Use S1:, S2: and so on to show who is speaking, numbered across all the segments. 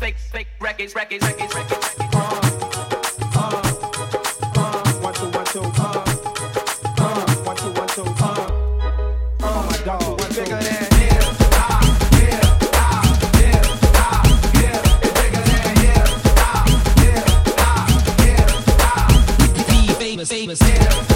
S1: fake, fake records, records, records, records. Uh, uh,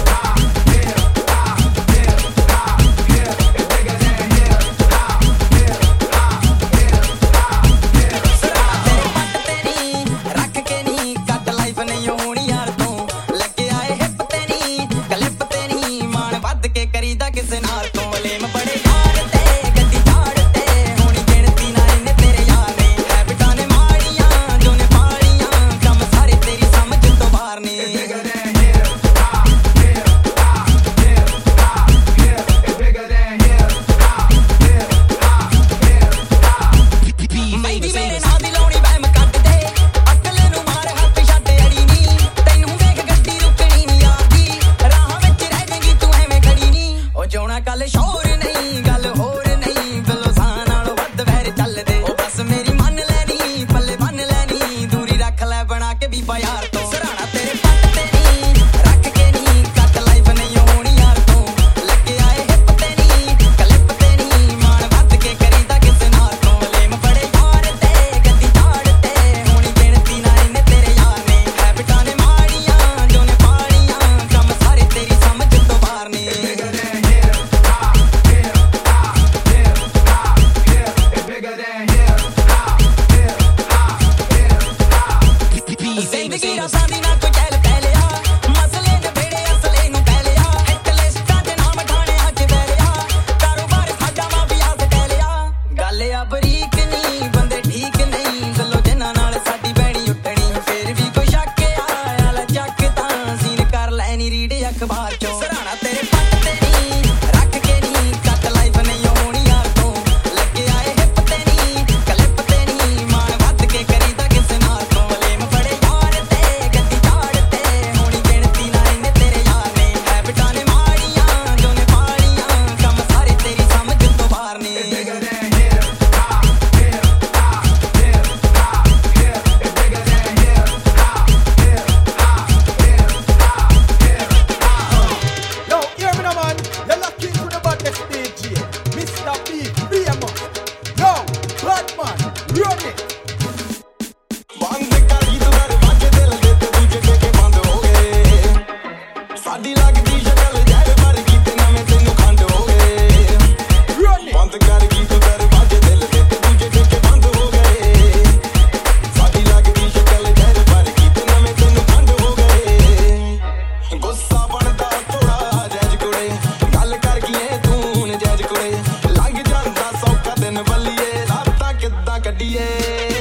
S2: yeah.